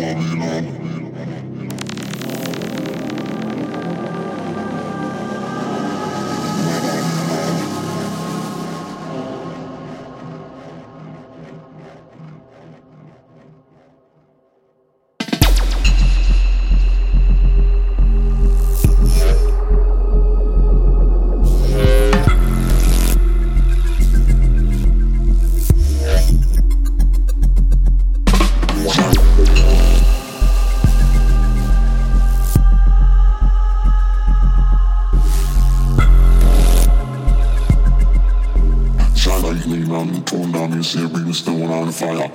قليلا Pulling down me and seeing, breathing, still on fire.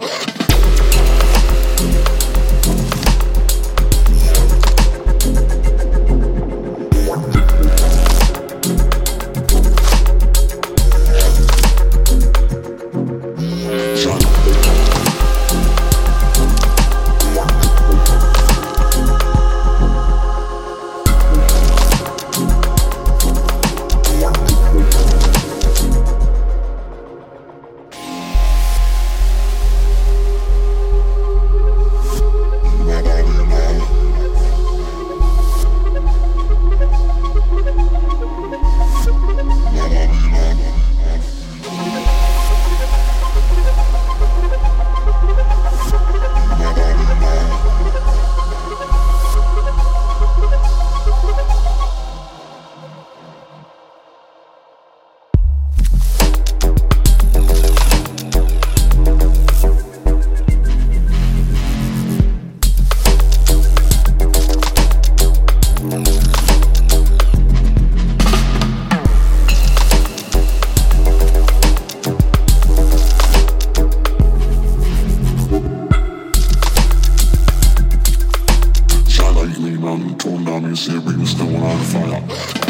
down. torn down your ceilings, still on fire.